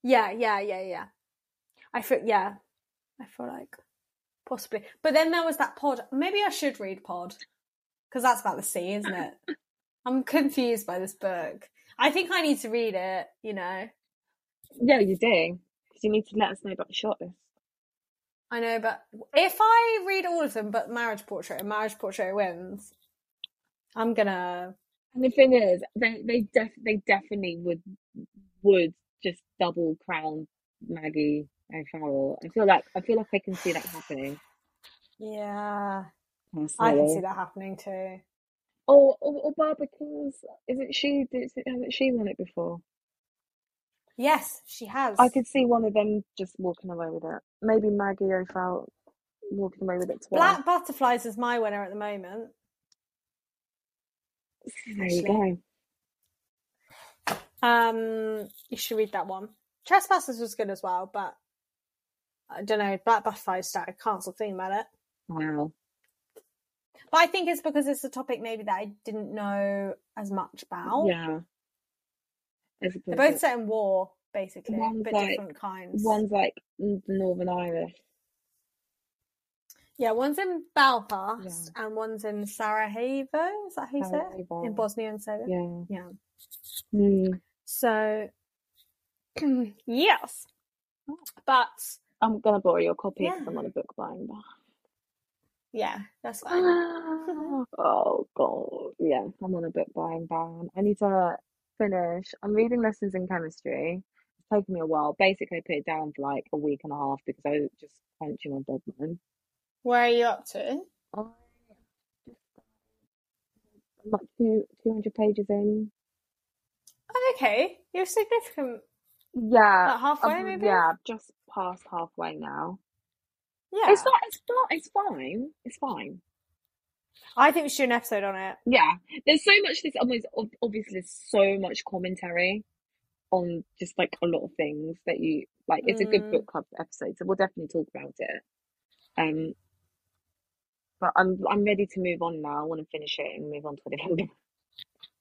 Yeah, yeah, yeah, yeah. I feel, yeah. I feel like possibly. But then there was that pod. Maybe I should read Pod because that's about the sea, isn't it? I'm confused by this book. I think I need to read it, you know? Yeah, you do. Because you need to let us know about the shortlist. I know, but if I read all of them but Marriage Portrait and Marriage Portrait wins, I'm gonna. And the thing is, they they def they definitely would would just double crown Maggie O'Farrell. I feel like I feel like I can see that happening. Yeah. I can see that happening too. Or, or or Barbara Kills. Isn't she? Is it, hasn't she won it before? Yes, she has. I could see one of them just walking away with it. Maybe Maggie O'Farrell walking away with it twice. Black Butterflies is my winner at the moment. There you go. Um, you should read that one. Trespasses was good as well, but I don't know. Black Butterflies started cancelled thinking about it. Wow. But I think it's because it's a topic maybe that I didn't know as much about. Yeah. They're both set in war, basically, but like- different kinds. one's like Northern Irish. Yeah, one's in Belfast and one's in Sarajevo. Is that how you say it? In Bosnia and Serbia. Yeah. Yeah. Hmm. So, yes. But, I'm gonna borrow your copy Yeah. because I'm on a book buying ban. yeah, that's fine. oh god, yeah, I'm on a book buying ban. I need to finish. I'm reading lessons in chemistry. It's taken me a while. Basically, I put it down for like a week and a half because I was just punching my deadline. Where are you up to? I just I'm like two two hundred pages in. Oh, okay. You're significant. Yeah, Like halfway, I'm- maybe? Yeah, just past halfway now. Yeah. It's not. It's not. It's fine. It's fine. I think we should do an episode on it. Yeah, there's so much. This almost obviously there's so much commentary on just like a lot of things that you like. It's a good Mm. book club episode, so we'll definitely talk about it. Um, but I'm I'm ready to move on now. I want to finish it and move on to a different.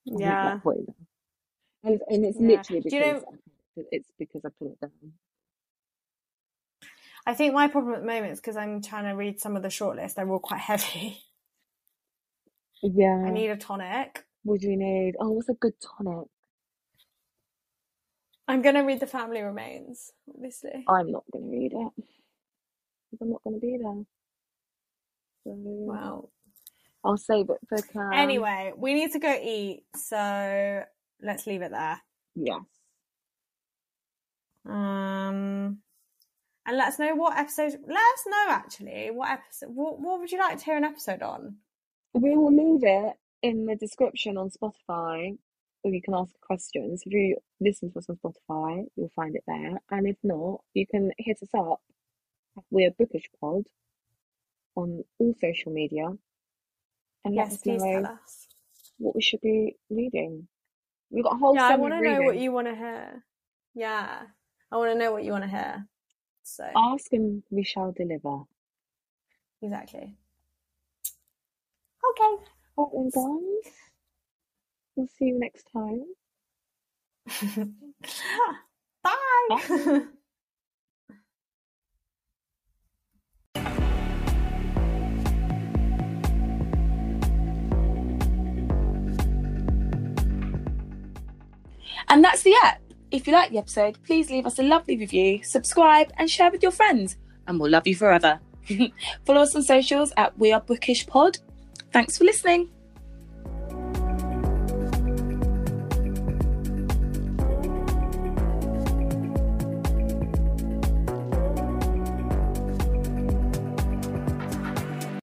Yeah. And, and it's Yeah. literally because you know- I- it's because I put it down. I think my problem at the moment is because I'm trying to read some of the shortlist. They're all quite heavy. Yeah. I need a tonic. What do you need? Oh, what's a good tonic? I'm gonna read The Family Remains, obviously. I'm not going to read it. I'm not going to be there. So Wow. I'll save it for Cam. Anyway, we need to go eat, so let's leave it there. Yes. Um, and let us know what episode. Let us know actually what episode. What, what would you like to hear an episode on? We will leave it in the description on Spotify, or you can ask questions. If you listen to us on Spotify, you'll find it there. And if not, you can hit us up. We're Bookish Pod on all social media, and let us please know us. what we should be reading. We've got a whole Yeah, I want to know what you want to hear. Yeah, I want to know what you want to hear. So Ask and we shall deliver. exactly. Okay. Right then, guys. We'll see you next time. Bye. And that's the app. If you like the episode, please leave us a lovely review, subscribe, and share with your friends. And we'll love you forever. Follow us on socials at We Are Bookish Pod. Thanks for listening.